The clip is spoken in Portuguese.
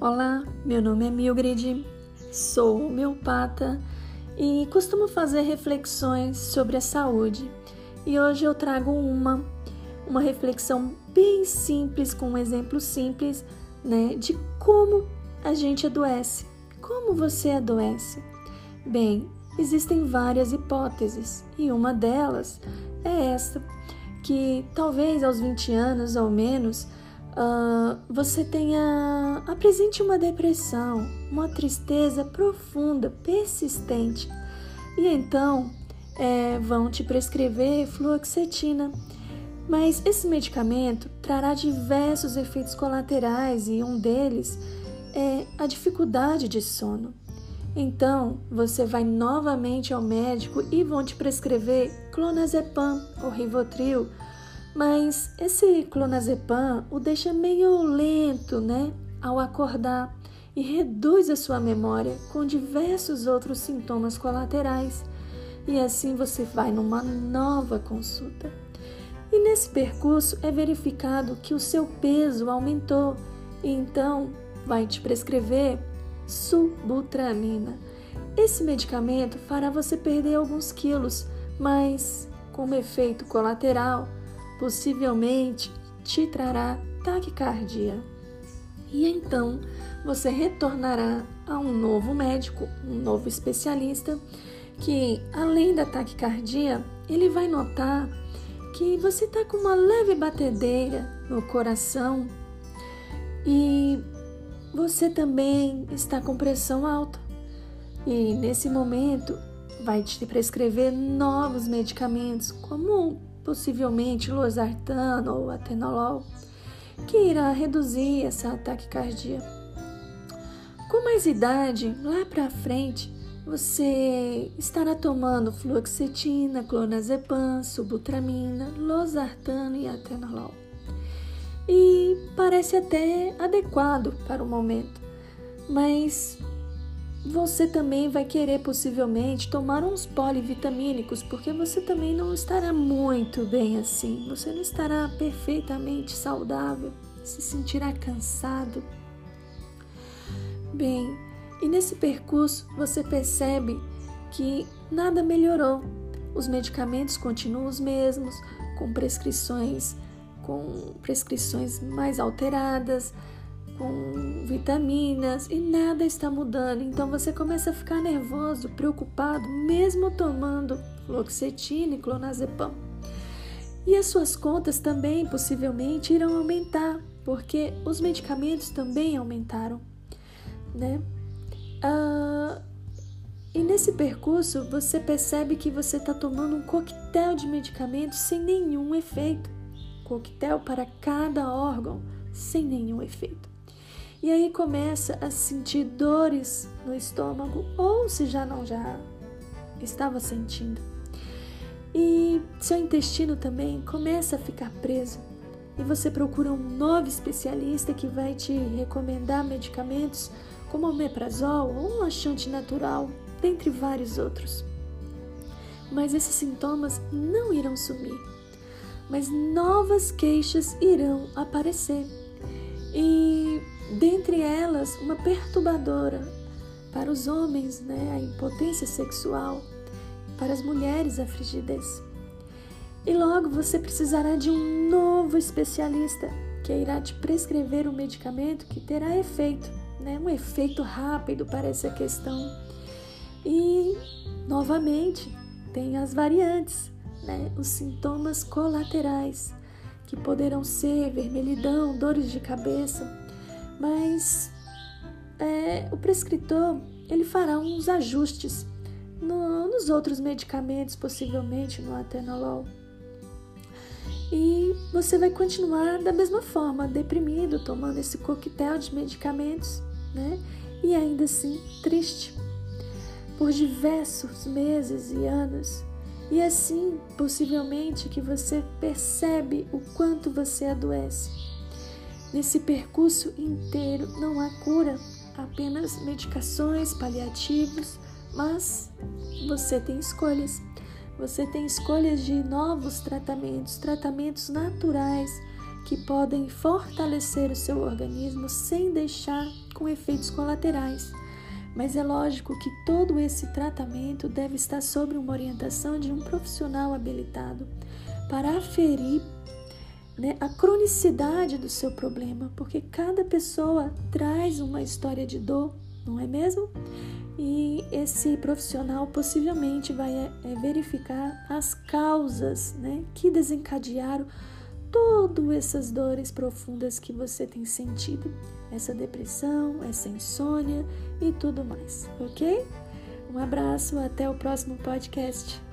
Olá, meu nome é Milgrid, sou homeopata e costumo fazer reflexões sobre a saúde. E hoje eu trago uma, uma reflexão bem simples, com um exemplo simples, né, de como a gente adoece. Como você adoece? Bem, existem várias hipóteses e uma delas é esta, que talvez aos 20 anos ou menos uh, você tenha apresente uma depressão, uma tristeza profunda, persistente, e então é, vão te prescrever fluoxetina. Mas esse medicamento trará diversos efeitos colaterais e um deles é a dificuldade de sono. Então, você vai novamente ao médico e vão te prescrever clonazepam ou Rivotril mas esse clonazepam o deixa meio lento, né, ao acordar e reduz a sua memória com diversos outros sintomas colaterais. E assim você vai numa nova consulta. E nesse percurso é verificado que o seu peso aumentou, e então vai te prescrever subutramina. Esse medicamento fará você perder alguns quilos, mas como efeito colateral, possivelmente te trará taquicardia. E então você retornará a um novo médico, um novo especialista, que além da taquicardia, ele vai notar que você está com uma leve batedeira no coração e você também está com pressão alta. E nesse momento vai te prescrever novos medicamentos, como possivelmente losartano ou atenolol, que irá reduzir essa ataque cardíaco. Com mais idade, lá para frente, você estará tomando fluoxetina, clonazepam, subutramina, losartano e atenolol. E parece até adequado para o momento, mas você também vai querer possivelmente tomar uns polivitamínicos, porque você também não estará muito bem assim. Você não estará perfeitamente saudável, se sentirá cansado. Bem, e nesse percurso você percebe que nada melhorou. Os medicamentos continuam os mesmos, com prescrições com prescrições mais alteradas, com vitaminas e nada está mudando. Então você começa a ficar nervoso, preocupado, mesmo tomando fluoxetina e clonazepam. E as suas contas também possivelmente irão aumentar, porque os medicamentos também aumentaram, né? Ah, e nesse percurso você percebe que você está tomando um coquetel de medicamentos sem nenhum efeito. Coquetel para cada órgão sem nenhum efeito. E aí começa a sentir dores no estômago, ou se já não já estava sentindo. E seu intestino também começa a ficar preso. E você procura um novo especialista que vai te recomendar medicamentos como omeprazol ou um laxante natural, dentre vários outros. Mas esses sintomas não irão sumir, mas novas queixas irão aparecer. E dentre elas uma perturbadora para os homens, né, a impotência sexual, para as mulheres a frigidez. E logo você precisará de um novo especialista que irá te prescrever um medicamento que terá efeito, né, um efeito rápido para essa questão. E novamente tem as variantes, né, os sintomas colaterais que poderão ser vermelhidão, dores de cabeça, mas é, o prescritor ele fará uns ajustes no, nos outros medicamentos, possivelmente no atenolol. E você vai continuar da mesma forma, deprimido, tomando esse coquetel de medicamentos, né? E ainda assim triste, por diversos meses e anos. E assim, possivelmente, que você percebe o quanto você adoece Nesse percurso inteiro não há cura, apenas medicações, paliativos, mas você tem escolhas. Você tem escolhas de novos tratamentos, tratamentos naturais que podem fortalecer o seu organismo sem deixar com efeitos colaterais. Mas é lógico que todo esse tratamento deve estar sob uma orientação de um profissional habilitado para aferir né, a cronicidade do seu problema, porque cada pessoa traz uma história de dor, não é mesmo? E esse profissional possivelmente vai é, verificar as causas né, que desencadearam todas essas dores profundas que você tem sentido, essa depressão, essa insônia e tudo mais, ok? Um abraço, até o próximo podcast.